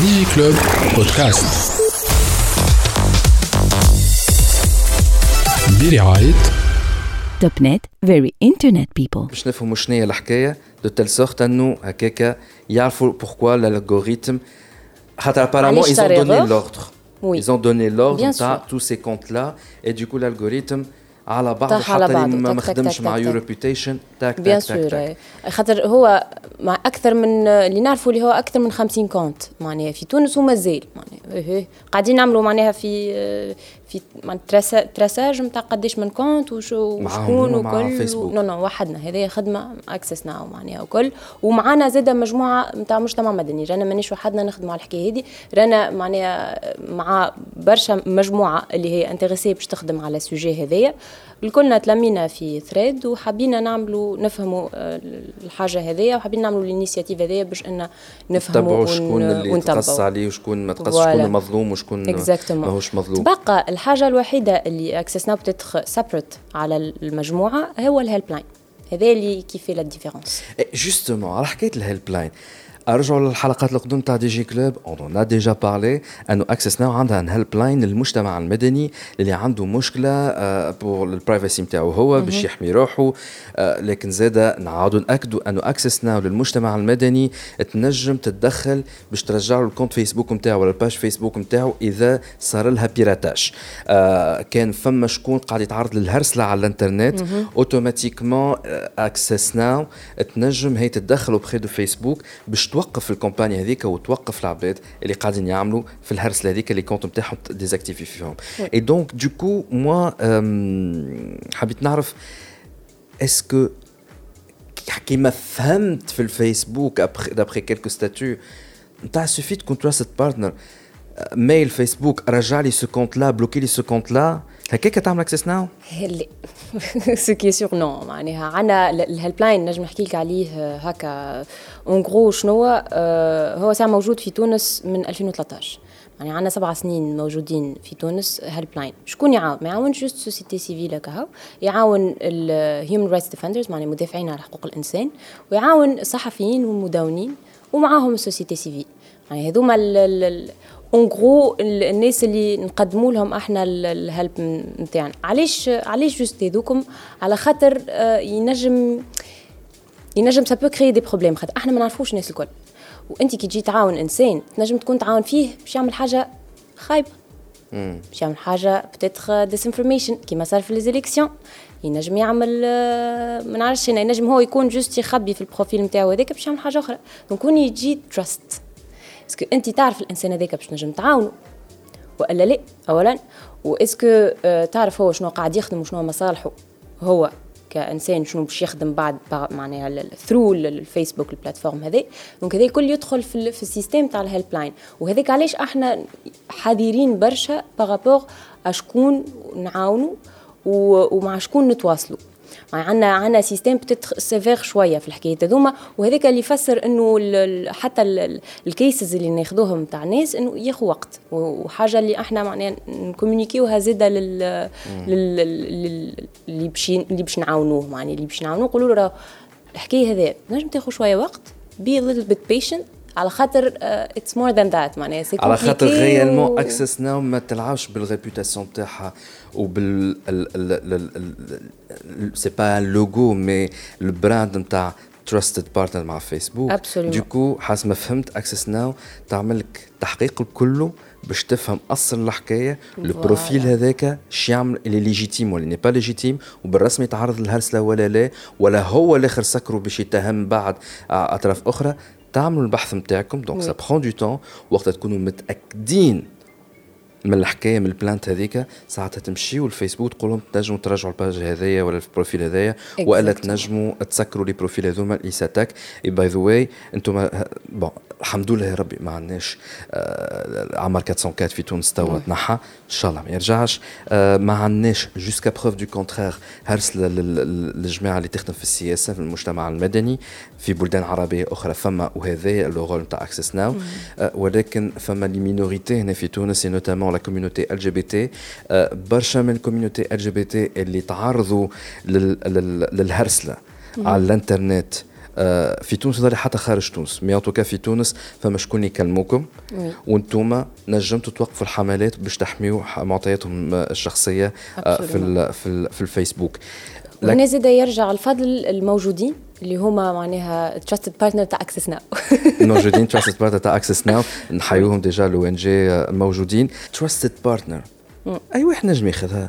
ديجي كلوب بودكاست برعاية توب نت فيري انترنت بيبل باش نفهموا شنو هي الحكايه دو تيل سورت انه هكاكا يعرفوا بوركوا l'algorithme خاطر apparemment ils ont donné l'ordre Oui. ils ont donné l'ordre Bien تاع sûr. tous ces comptes là et du coup l'algorithme على بعض حتى اللي. ما تك- مع تك- يو تك. ريبيوتيشن تاك بيان تاك. تاك sûr خاطر هو مع أكثر من اللي نعرفوا اللي هو أكثر من 50 comptes معناها في تونس وما زال معناها. إيه إيه. قاعدين نعملوا معناها في في traçage نتاع قداش من compte وشكون وكل. non non وحدنا. هذه خدمة Access Now معناها وكل. ومعنا زاد مجموعة نتاع مجتمع مدني. رانا مانيش وحدنا نخدموا على الحكاية هذه. رانا معناها مع برشا مجموعة اللي هي intéressée باش تخدم على ال sujet هذايا. الكلنا تلمينا في thread وحابين نعملوا نفهموا آه، الحاجة هذيا وحابين نعملوا ال initiative هذيا باش أن نفهموا شكون ون- اللي. تقص عليه وشكون ما تقص. شكون مظلوم وشكون. ماهوش مظلوم تبقى الحاجة الوحيدة اللي Access Now peut-être سيبريت على المجموعة هو ال helpline هذا اللي qui fait la différence justement على حكاية ال helpline ارجعوا للحلقات القدم تاع Digi Club. on a déjà parlé انه Access Now عندها helpline للمجتمع المدني اللي عنده مشكلة pour ال privacy نتاعو هو باش يحمي روحه. آه، لكن زاد نعاودوا ناكدوا انه Access Now للمجتمع المدني تنجم تتدخل باش ترجع له ال compte فيسبوك نتاعو ولا ال page فيسبوك نتاعو إذا صار لها piratage آه، كان فما شكون قاعد يتعرض للهرسلة على الإنترنت. automatiquement Access Now تنجم هي تتدخل auprès de فيسبوك باش توقف ال campagne هذيك وتوقف العباد اللي قاعدين يعملوا في الهرسله هذيك اللي compte نتاعهم désactivé فيهم. اي دونك دو كو موا حبيت نعرف اسكو كيما فهمت في الفيسبوك دابخي كيلكو ستاتيو نتاع سوفي تكون تراست بارتنر ميل فيسبوك رجع لي سو كونت لا بلوكي لي سو كونت لا هكاك تعمل اكسس ناو سو كي سور نو معناها. عندنا الهيلب لاين نجم نحكي لك عليه آه، هكا. اون غرو شنو هو؟ آه، هو ساعة موجود في تونس من 2013 يعني عندنا سبع سنين موجودين في تونس helpline شكون يعاون؟ ما يعاونش juste société civile هكا يعاون ال human rights defenders معناها مدافعين على حقوق الإنسان. ويعاون الصحفيين والمدونين ومعاهم ال société civile يعني هذوما en gros الناس اللي نقدموا لهم إحنا ال help نتاعنا علاش علاش juste هذوكم على خاطر ينجم ينجم ça peut créer des problèmes خاطر إحنا ما نعرفوش الناس الكل وانت كي تجي تعاون انسان تنجم تكون تعاون فيه باش يعمل حاجة خايبه باش يعمل حاجة peut-être désinformation كيما صار في les élections ينجم يعمل ما نعرفش ينجم هو يكون juste يخبي في ال profil نتاعو هذاك باش يعمل حاجة أخرى donc quand يجي trust est-ce que انت تعرف الإنسان هذاك باش تنجم تعاونه. وإلا لا؟ اولا. و est-ce que آه، تعرف هو شنو قاعد يخدم وشنو مصالحه. هو كإنسان شنو باش يخدم بعد معناها through الفيسبوك ال platform هذا. donc هذا الكل يدخل في, في ال system تاع ال helpline وهذاك علاش إحنا حذرين برشا par rapport à شكون نعاونوا ومع شكون نتواصلوا عندنا عندنا system peut-être sévère شوية في الحكاية هذوما. وهذاك اللي يفسر إنه حتى ال- ال- ال cases اللي ناخذوهم تاع الناس إنه ياخذ وقت. وحاجة اللي إحنا معناها نكومونيكيوها زاده لل لل- لل- اللي باش اللي باش نعاونوه. معناها اللي باش نعاونوه نقولوا له الحكاية هذا نجم تاخذ شوية وقت be a little bit patient على خاطر it's more than that معناها c'est على خاطر réellement و- Access Now ما تلعبش بال réputation تاعها وبال c'est pas logo mais ال brand نتاع trusted partner مع فيسبوك Absolument. du coup حسب ما فهمت Access Now تعمل لك تحقيق كله باش تفهم أصل الحكاية. ال profil هذاك اش يعمل il est légitime ولا n'est pas légitime وبالرسمي يتعرض للهرسله ولا لا ولا هو الآخر سكره باش يتهم بعد أطراف أخرى. تعملوا البحث نتاعكم donc ça prend du temps وقت تكونوا متأكدين من الحكاية من ال plainte هذيك ساعتها تمشيوا الفيسبوك تقول لهم تنجموا تراجعوا ال page هذايا ولا ال profil هذايا وإلا. تنجموا تسكروا les profils هذوما اللي s'attaquent et by the way أنتم bon الحمد لله يا ربي ما عندناش آه عمر 404 في تونس توا تنحى إن شاء الله ما يرجعش. آه ما عندناش jusqu'à preuve du contraire هرس لل- لل- للجماعه اللي تخدم في السياسة في المجتمع المدني في بلدان عربية أخرى فما وهذا le rôle نتاع Access Now ولكن فما les minorités هنا في تونس notamment LGBT برشا من ال community تي اللي تعرضوا لل- لل- للهرسلة على الانترنت. آه، في تونس ظهر حتى خارج تونس. mais en tout cas في تونس فما شكون يكلموكم. وأنتم نجمتوا توقفوا الحملات باش تحميوا معطياتهم الشخصية آه، في في الفيسبوك. هنا زاد يرجع الفضل الموجودين اللي هما معناها trusted partner تاع Access Now موجودين trusted partner تاع Access Now نحيوهم déjà l'ONG موجودين. trusted partner اي واحد نجم ياخذها.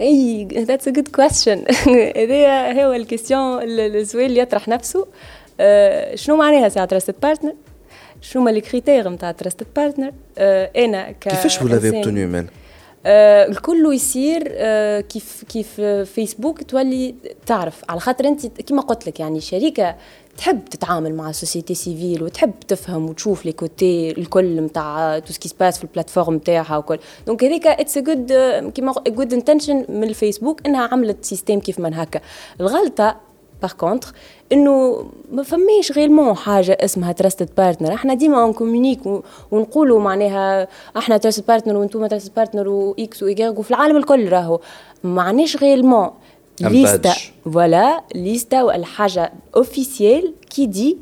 إي that's a good question هذا هو ال question السؤال اللي يطرح نفسه. uh, شنو معناها ساعة trusted partner شنو هما les critères نتاع trusted partner أنا ك كيفاش l'avez obtenu مال آه الكل يصير آه كيف كيف فيسبوك تولي تعرف. على خاطر انت كما قلت لك يعني شركه تحب تتعامل مع société civile وتحب تفهم وتشوف les côtés الكل نتاع tout ce qui se passe في ال platform نتاعها وكل. donc هذيك it's a good كيما good intention من الفيسبوك إنها عملت système كيف من هكا. الغلطة par contre إنه ما فماش vraiment حاجة اسمها trusted partner إحنا ديما on communique ونقولوا معناها إحنا trusted partner وأنتم trusted partner و X و Y وفي العالم الكل راهو. معناش vraiment ليستا voilà ليستا والحاجة officielle qui dit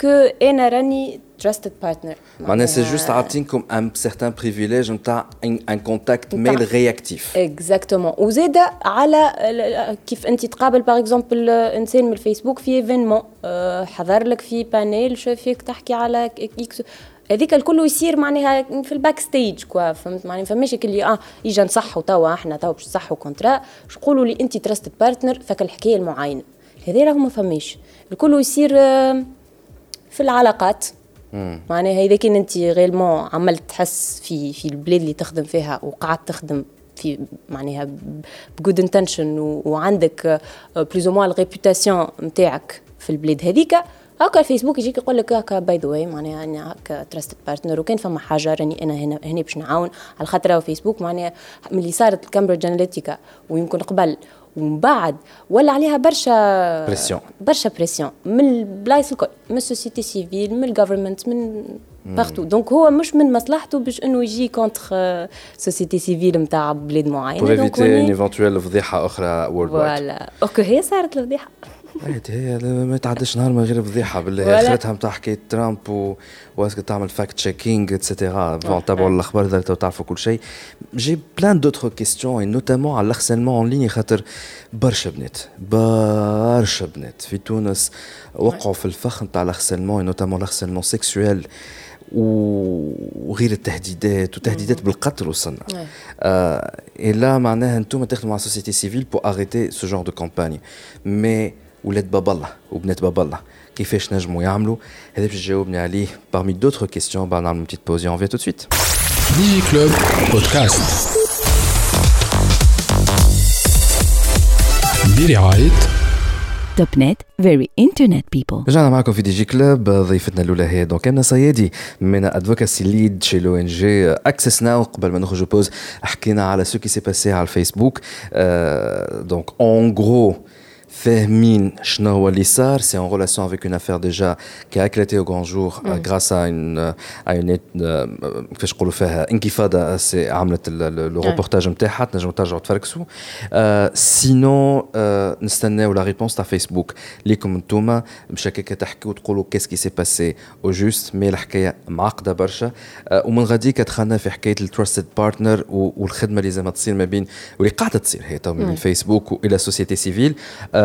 que أنا راني trusted partner. معناها c'est juste عاطينكم un certain privilège نتاع un contact mail réactif exactement وزاد على كيف انت تقابل par exemple انسان من الفيسبوك في événement حضر لك في panel شافك تحكي على X هذيك الكل يصير معناها في ال backstage quoi فهمت معناها فماش اللي آه يجي نصحوا توا إحنا توا باش نصحوا كونترا يقولوا لي انت trusted partner فك الحكاية المعينه هذا راهو ما فماش الكل يصير في العلاقات معناها اذا كان انت vraiment عملت تحس في في البلاد اللي تخدم فيها وقعدت تخدم في معناها ب good intention وعندك plus ou moins ال réputation نتاعك في البلاد هذيك هكا الفيسبوك يجيك يقول لك هكا by the way معناها أنا هكا trusted partner وكان فما حاجة راني أنا هنا هنا باش نعاون على خاطر فيسبوك معناها من اللي صارت ال Cambridge Analytica ويمكن قبل ومن بعد ولا عليها برشا pression برشا pression من البلايص الكل من ال société civile من ال government من partout donc هو مش من مصلحته باش إنه يجي contre société civile نتاع بلاد معينة. pour éviter un éventuelle فضيحة أخرى worldwide voilà okay هي صارت الفضيحة. هي ما تعدش نهار من غير فضيحة بالله اخرتها نتاع حكايه ترامب و و est-ce que تعمل fact checking et cetera bon تابعوا الاخبار اذا تعرفوا كل شيء. j'ai plein d'autres questions notamment على ال harcèlement en ligne خاطر برشا بنات برشا بنات في تونس وقعوا في الفخ نتاع ال harcèlement notamment ال harcèlement sexuel وغير التهديدات وتهديدات بالقتل وصلنا. آه لا معناها أنتم تخدموا مع société civile pour arrêter ce genre de comportement mais ولاد باب الله وبنات باب الله. كيفاش نجموا يعملوا هذا باش تجاوبني عليه parmi d'autres questions. بعد نعمل petite pause on revient tout de suite. Digi Club podcast برعاية Topnet very internet people. رجعنا معكم في Digi Club ضيفتنا الأولى هي donc امنا صيادي من advocacy lead chez l'ONG Access Now قبل ما نخرجوا pause حكينا على ce qui s'est passé على الفيسبوك donc en gros فاهمين شنو هو اللي صار c'est en relation avec une affaire déjà qui a éclaté au grand jour mm. grâce à une à une كيفاش نقولوا فيها Inkyfada c'est عملت le reportage نتاعها تنجموا ترجعوا تفركسوا sinon نستناو la réponse تاع فيسبوك ليكم انتوما مش هكاك تحكوا وتقولوا qu'est-ce qui s'est passé au juste mais الحكاية معقده برشا ومن غاديك دخلنا في حكايه ال trusted partner والخدمه اللي زعما تصير ما بين واللي قاعدة تصير هي تو من فيسبوك والى société civile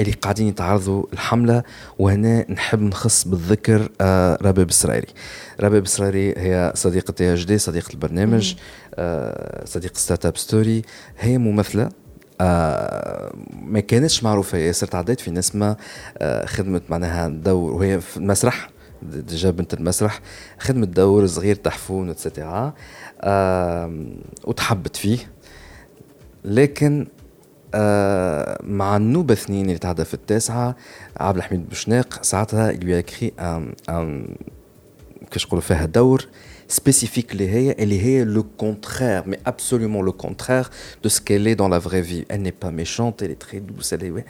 اللي قاعدين يتعرضوا الحملة وهنا نحب نخص بالذكر آه رباب السراري رباب السراري هي صديقة إتش دي صديقة البرنامج آه صديقة Startup Story. هي ممثلة آه ما كانتش معروفة ياسر تعديت في نسمة آه خدمت معناها دور وهي في المسرح déjà بنت المسرح خدمت دور صغير تحفون et cetera آه وتحبت فيه. لكن مع النوبة اثنين اللي تعدى في التاسعة عبد الحميد بوشناق ساعتها un, un كيفاش نقولوا فيها دور spécifique اللي هي اللي هي le contraire mais absolument le contraire de ce qu'elle est dans la vraie vie. Elle n'est pas méchante elle est très douce elle est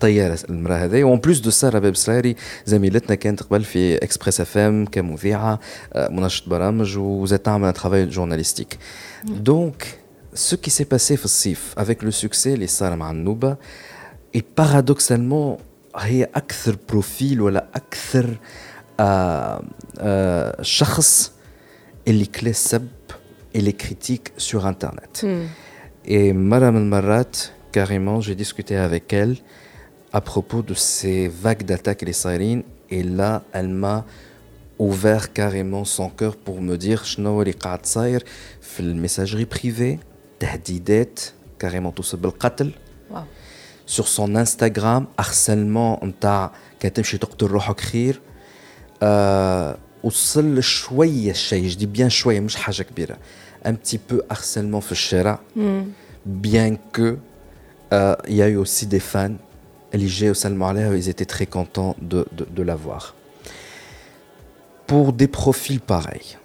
طيارة المرأة هذه. و en plus de ça رباب سراري زميلتنا كانت قبل في Express FM كمذيعة منشط برامج وزاد تعمل travail journalistique دونك ce qui s'est passé في الصيف avec le succès اللي صار مع النوبه et paradoxalement هي اكثر بروفيل ولا اكثر آه آه شخص اللي كلا السب اللي كريتيك سور انترنت et مره من المرات carrément j'ai discuté avec elle à propos de ces vagues d'attaques les صايرين et là elle m'a ouvert carrément son cœur pour me dire شنو اللي قاعد صاير في الميساجري بريفي تهديدات carrément توصل بالقتل واو sur son Instagram harcèlement نتاع كان تمشي تقتل روحك خير آه وصل شويه الشيء جدي بيان شويه مش حاجه كبيره un petit peu harcèlement في الشارع bien que euh, il y a eu aussi des fans اللي جاوا يسلموا عليها ils étaient très contents de, de, de la voir pour des profils pareils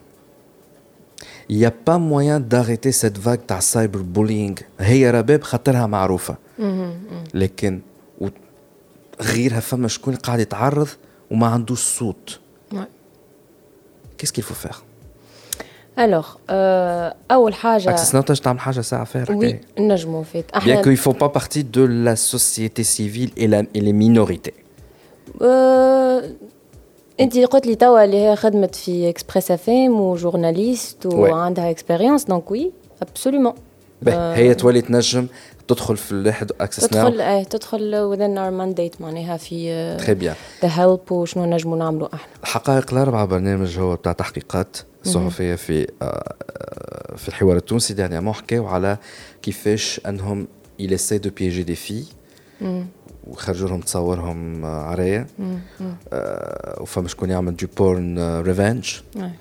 Il n'y a pas moyen d'arrêter cette vague تاع cyber bullying هي رباب خاطرها معروفه لكن غيرها فما شكون قاعد يتعرض وما عندوش صوت qu'est-ce qu'il faut faire alors euh, اول حاجة Access Now تنجم تعمل حاجة ساعه فيها oui فات bien إحنا pas partie de la société civile et, la, et les minorités آه، انت قلت لي توا اللي هي خدمت في اكسبريس اف ام وجورناليست وعندها اكسبيريونس دونك وي ابسولومون هي تولي تنجم تدخل في الواحد اكسس ناو تدخل إيه تدخل within our mandate معناها في تري بيان ذا هيلب وشنو نجموا نعملوا إحنا. حقائق الأربعة برنامج هو بتاع تحقيقات صحفية في آه، آه، في الحوار التونسي دانيامون حكاو على كيفاش أنهم il essaie de piéger des filles. وخرجوا لهم تصورهم آه، عرية. آه، وفما شكون يعمل du porn revenge إيه.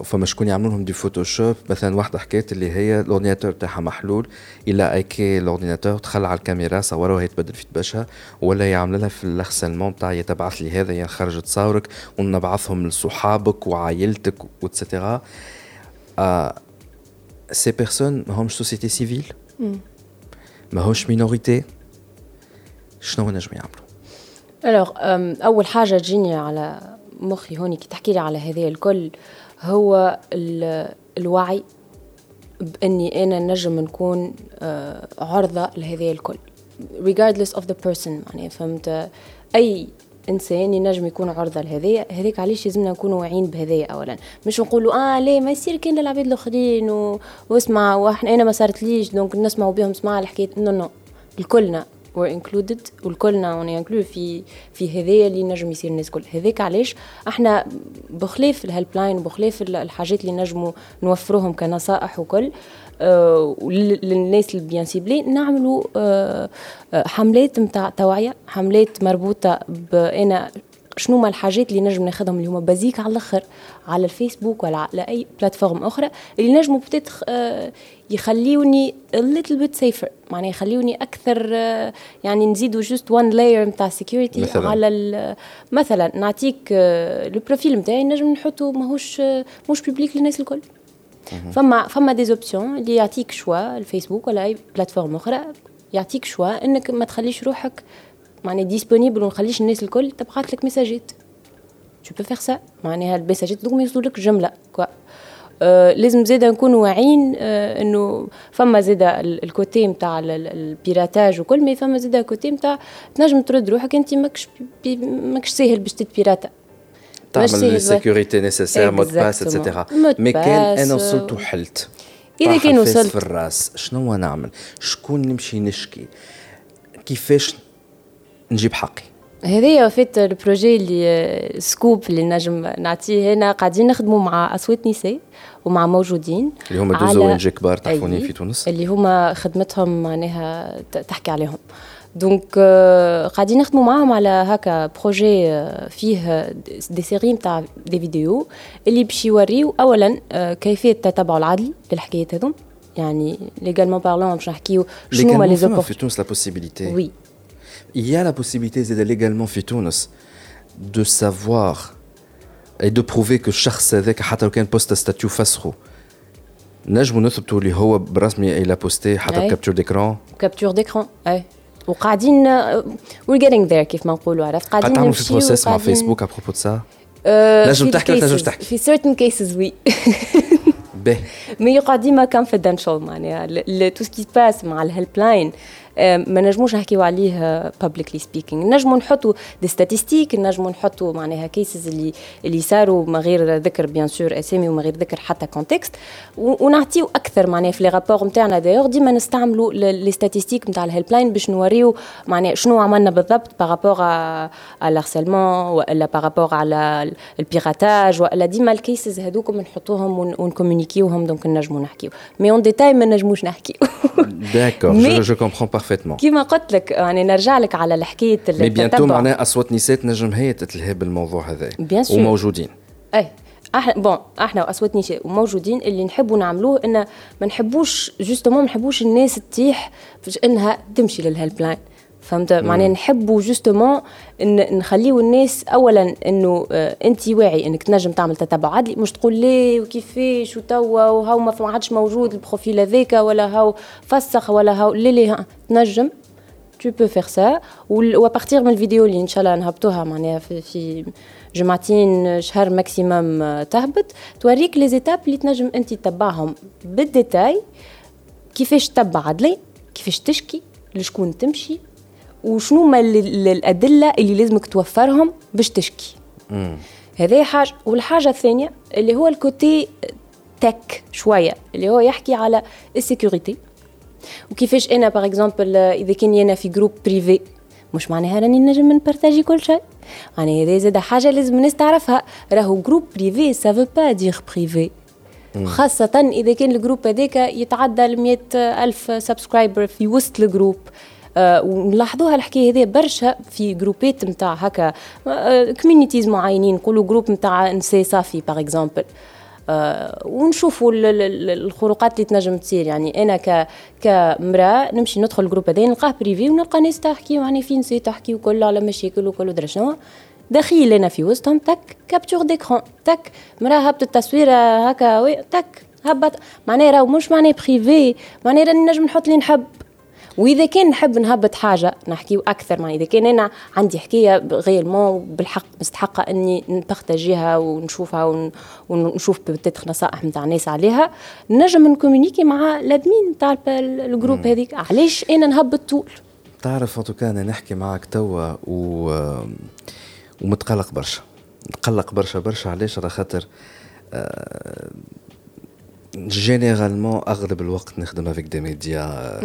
وفما شكون يعملوا لهم des photoshop. مثلا واحدة حكاية اللي هي ال ordinateur تاعها محلول. il a hacké l'ordinateur دخل على الكاميرا صورها وهي تبدل في دبشها ولا يعمل لها في الهرسلمون بتاع يتبعث لي هذا يا خرج تصاورك ونبعثهم لصحابك وعائلتك و et cetera ces personnes ماهمش société civile ماهوش minorité شنو نجم يعملوا؟ alors أول حاجة تجيني على مخي هوني كي تحكي لي على هذه الكل هو ال- الوعي بإني أنا نجم نكون آه، عرضة لهذه الكل. Regardless of the person يعني فهمت؟ أي إنسان ينجم يكون عرضة لهذيا هذيك علاش لازمنا نكونوا واعيين بهذايا اولا. مش نقولوا آه ليه ما يصير كان للعباد الآخرين و... واسمع وإحنا أنا ما صارتليش donc نسمعوا بهم اسمع الحكاية. non non الكلنا. We're included والكلنا we're included في في هذايا اللي نجم يصير الناس كل هذاك علاش؟ إحنا بخلاف ال helpline وبخلاف ال- الحاجات اللي نجموا نوفروهم كنصائح وكل آه، للناس اللي bien ciblés نعملوا آه، آه، حملات نتاع توعية حملات مربوطة بانا شنو ما الحاجات اللي نجم ناخذهم اللي هما basiques على الآخر على الفيسبوك ولا على أي plateforme أخرى اللي نجموا peut-être يخليوني a little bit safer. معناها يخليوني أكثر آه، يعني نزيدوا just one layer نتاع security؟ على مثلا نعطيك le profil نتاعي نجم نحطه ماهوش آه، مش public للناس الكل. فما فما des options اللي يعطيك choix الفيسبوك ولا أي plateforme أخرى يعطيك choix إنك ما تخليش روحك معناها disponible وما نخليش الناس الكل تبعث لك ميساجات tu peux faire ça. معناها المساجات دوك يوصلوا لك جملة quoi آه لازم زادا نكونوا واعيين آه إنه فما زادا ال- ال côté نتاع ال- ال- ال piratage وكل ما فما زادا ال côté نتاع تنجم ترد روحك أنت ماكش ماكش ساهل باش تتبيراتا. ماكش تعمل ال sécurité nécessaire mot de passe. et cetera mais كان أنا وصلت وحلت طاح كان وصلت- في الراس. شنو نعمل؟ شكون نمشي نشكي؟ كيفاش نجيب حقي. هذايا فات ال projet اللي scoop اللي نجم نعطيه هنا. قاعدين نخدموا مع أصوات نساء ومع موجودين اللي هما على- deux ONG كبار تعرفوني في تونس. اللي هما خدمتهم معناها تحكي عليهم. donc آه، قاعدين نخدموا معاهم على هكا projet آه، فيه دي سيري نتاع دي فيديو اللي باش يوريو اولا آه، كيفية التتبع العدلي للحكايات هذوم. يعني ليغالمون بارلون باش نحكيو شنو هما لي légalement زوبورت في تونس لا بوسيبيليتي وي Il y a la possibilité زاد légalement في تونس de savoir اي دو بروفي كو الشخص هذاك حتى لو كان بوست ستاتيو فسخو نجموا نثبتوا اللي هو بالرسمي إلى بوستي حتى كابتور ديكرون كابتور ديكرون اي وقاعدين We're getting there كيف ما نقولوا عرفت قاعدين تعملوا في process مع فيسبوك à propos de نجم تحكي ولا تنجمش تحكي؟ في certain cases oui باهي mais يقع ديما confidential معناها tout ce qui passe مع ال helpline ما نجموش نحكيو عليه publicly speaking نجمو نحطوا des statistiques نجمو نحطوا معناها cases اللي اللي صاروا من غير ذكر bien sûr اسامي ومن غير ذكر حتى context ونعطيو أكثر معناها في les rapports نتاعنا دايوغ ديما نستعملوا les statistiques نتاع ال helpline باش نوريو معناها شنو عملنا بالضبط par rapport على ال harcèlement ولا par rapport على ال piratage ولا ديما ال cases هذوكم نحطوهم ونكومونيكيوهم donc نجمو نحكيو. mais en détail ما نجموش نحكيو. d'accord je comprends parfaitement كيما قلت لك يعني نرجع لك على الحكاية mais bientôt معناها أصوات نساء نجم هي تتلهي بالموضوع هذا. bien sûr وموجودين. اي إحنا bon أحنا واصوات نساء وموجودين. اللي نحبوا نعملوه إن ما نحبوش justement ما نحبوش الناس تتيح إنها تمشي لل helpline فهمت؟ معناها نحبوا justement إن نخليو الناس اولا إنه آه أنت واعي إنك تنجم تعمل تتبع عدلي مش تقول ليه وكيفاش وتوا وهاو ما عادش موجود ال profil هذاك ولا هاو فسخ ولا هاو. ليه ليه؟ تنجم. Tu peux faire ça. و à partir من الفيديو اللي إن شاء الله نهبطوها معناها في, في جمعتين شهر maximum تهبط. توريك les étapes اللي تنجم أنت تتبعهم. بال détail كيفاش تتبع عدلي كيفاش تشكي لشكون تمشي وشنو ما الأدلة اللي لازمك توفرهم باش تشكي. هذه حاجة والحاجة الثانية اللي هو ال côté تك شوية اللي هو يحكي على ال sécurité. وكيفاش أنا par exemple إذا كان أنا في groupe privé مش معناها راني نجم نبارتاجي كل شيء. يعني هذه زاد حاجة لازم الناس تعرفها. راهو groupe privé ça veut pas dire privé خاصة إذا كان ال groupe هذاك يتعدى ال ألف subscriber في وسط ال groupe ونلاحظوها الحكاية هذه برشا في جروبات نتاع هكا آه communities معينين نقولوا groupe نتاع نساء صافي par exemple آه ونشوفوا الخروقات اللي تنجم تصير. يعني أنا ك كمراه نمشي ندخل ال groupe هذا نلقاه privé ونلقى ناس تحكي يعني في نساء تحكي وكل على مشاكل وكل ودرا شنو دخيل أنا في وسطهم تك capture d'écran تك مرأة هبطت التصويره هكا تك هبط. معناها راهو مش معناه privé معناها راني نجم نحط اللي نحب. وإذا كان نحب نهبط حاجة نحكيو أكثر مع إذا كان أنا عندي حكاية vraiment بالحق مستحقه إني نبارتاجيها ونشوفها ونشوف peut-être نصائح نتاع الناس عليها نجم نكومونيكي مع ال admin نتاع ال groupe هذيك. علاش أنا نهبط طول؟ تعرف ان أنا نحكي معك توا و ومتقلق برشا. متقلق برشا برشا علاش؟ على خاطر أه جينيرالمون اغلب الوقت نخدم افيك دي ميديا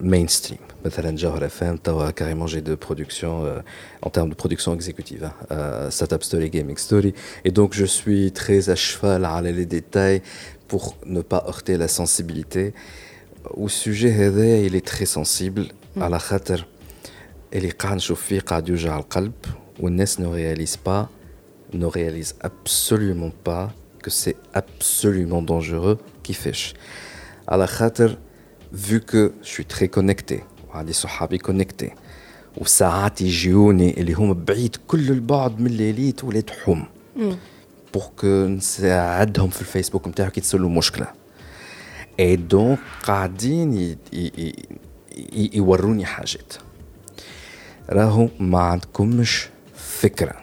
مين ستريم مثلا جوهر اف ام توا كاريمون جي دو برودكسيون en termes de production exécutive hein, startup story gaming story et donc je suis très à cheval على les détails pour ne pas heurter la sensibilité والسوجي هذا il est très sensible على خاطر اللي قاعد نشوف فيه قاعد يوجع القلب والناس ne réalise pas ne réalise absolument pas que c'est absolument dangereux qui fait. À la khater, vu que je suis très connecté, وعندي صحابي connecté وساعات يجيوني اللي هم بعيد كل البعد من الليليت ولاد حوم بور كو نساعدهم في الفيسبوك نتاعو كي تصير له مشكله اي donc قاعدين يوروني حاجات راهو ما عندكمش فكره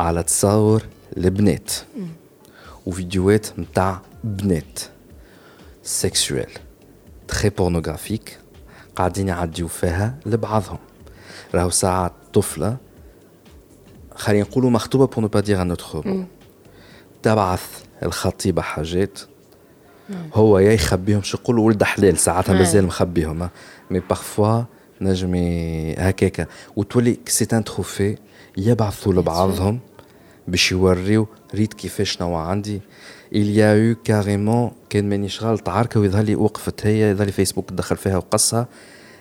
على تصور البنات وفيديوهات متاع بنات sexuelles très pornographiques قاعدين يعديو فيها لبعضهم راهو ساعات طفله خلينا نقولوا مخطوبه pour ne pas dire un autre تبعث الخطيبه حاجات هو يا يخبيهم شو يقولوا ولد حلال ساعاتها مازال مخبيهم مي بارفوا نجم هكاكا وتولي سي ان تروفي يبعثوا لبعضهم باش يوريو ريت كيفاش نوع عندي. Il y a eu carrément كان مانيش غلط عركه ويظهر لي وقفت هي يظهر لي فيسبوك دخل فيها وقصها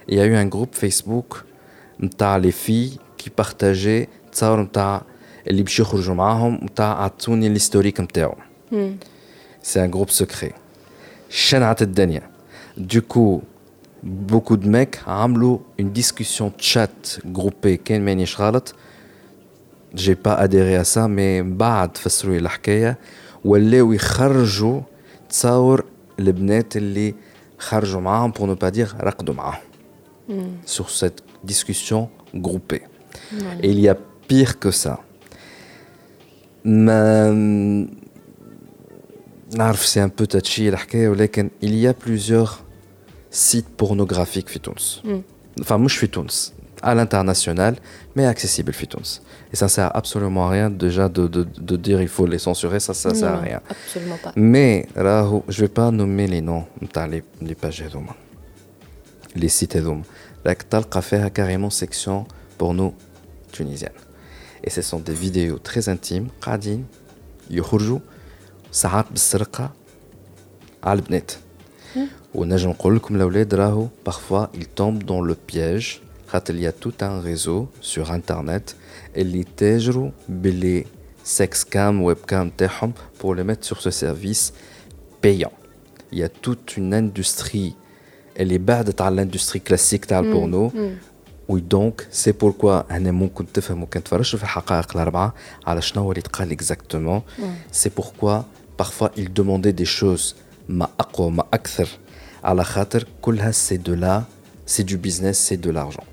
il y a eu un groupe فيسبوك نتاع لي في كي بارتاجي تصور نتاع اللي باش يخرجوا معاهم نتاع عطوني الهيستوريك نتاعو سي ان جروب سكري شنعت الدنيا. دوكو بوكو دو ميك عملوا اون ديسكسيون تشات جروبي كان مانيش غلط. j'ai pas adhéré à ça mais بعد فسروا لي الحكايه ولاو يخرجوا تصور البنات اللي خرجوا معاهم pour ne pas dire رقدوا معاهم sur cette discussion groupée et il y a pire que ça ما نعرف سي ان بو تاتشي الحكايه ولكن il y a plusieurs sites pornographiques في تونس enfin مش في تونس à l'international mais accessible في تونس et ça sert absolument à rien déjà de, de, de dire il faut les censurer ça ça sert à rien absolument pas mais راهو je vais pas nommer les noms نتاع les, les pages هذوما les sites هذوما راك تلقى فيها carrément section porno tunisienne et ce sont des vidéos très intimes قاعدين يخرجوا ساعات بالسرقة على البنات ونجم نقول لكم الاولاد راهو parfois ils tombent dans le piège خاطر il y a tout un réseau sur internet اللي تاجروا باللي sex cam web cam تاعهم pour les mettre sur ce service payant. Il y a toute une industrie اللي بعدت على l'industrie classique تاع ال porno oui donc c'est pourquoi هنا ممكن تفهموا كان تفرجتوا في الحقائق الاربعه على شنو اللي تقال exactement c'est pourquoi parfois il demandait des choses ما اقوى ما أكثر على خاطر كلها c'est de la c'est du business c'est de l'argent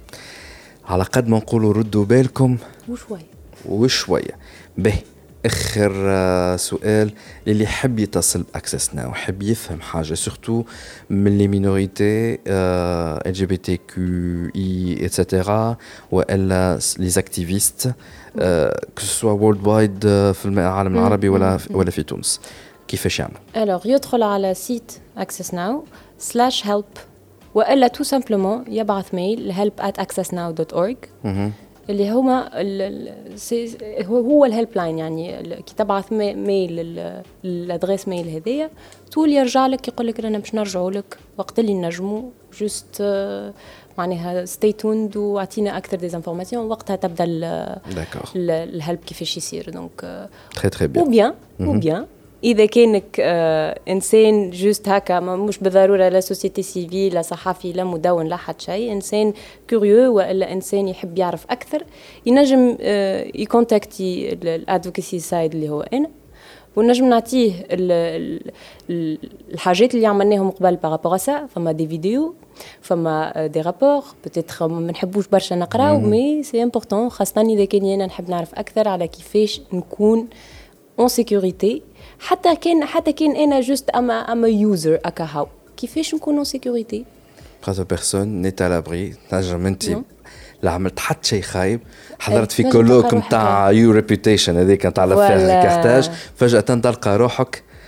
على قد ما نقولوا ردوا بالكم وشوي وشويه به اخر آه، سؤال للي يحب يتصل ب Access Now يحب يفهم حاجة سورتو من لي مينوريتي ال جي بي تي كيو اي اتسيتيرا والا les activistes que ce soit worldwide في العالم العربي ولا ولا في تونس كيفاش يعملوا الوغ يدخل على site Access Now slash help وإلا tout simplement يبعث mail help at accessnow.org اللي هما هو هو ال helpline يعني كي تبعث mai- mail ال- ال adresse mail هذيا طول يرجع لك يقول لك رانا باش نرجعوا لك وقت اللي نجموا juste معناها s'attendre واعطينا أكثر des informations وقتها تبدأ ال help كيفاش يصير. donc très très ou bien bien ou bien إذا كانك آه إنسان juste هكا مش بالضرورة لا société civile لا صحفي لا مدون لا حد شيء. إنسان curieux وإلا إنسان يحب يعرف أكثر. ينجم آه يـ contacter ال advocacy side اللي هو أنا. ونجم نعطيه ال- ال- ال- الحاجات اللي عملناهم قبل par rapport ça فما des vidéos فما des rapports peut-être ما نحبوش برشا نقراو mais c'est important خاصة إذا كان أنا نحب نعرف أكثر على كيفاش نكون en sécurité حتى كان حتى كان أنا juste اما اما user اكا هاو كيفاش نكون اون سيكوريتي خاطر بيرسون نيت على لابري تنجم انت. لا عملت حتى شيء خايب حضرت في كولوك نتاع يو ريبيوتيشن هذيك نتاع لافير كارتاج فجاه تلقى روحك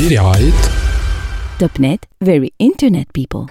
برعاية Topnet, very internet people.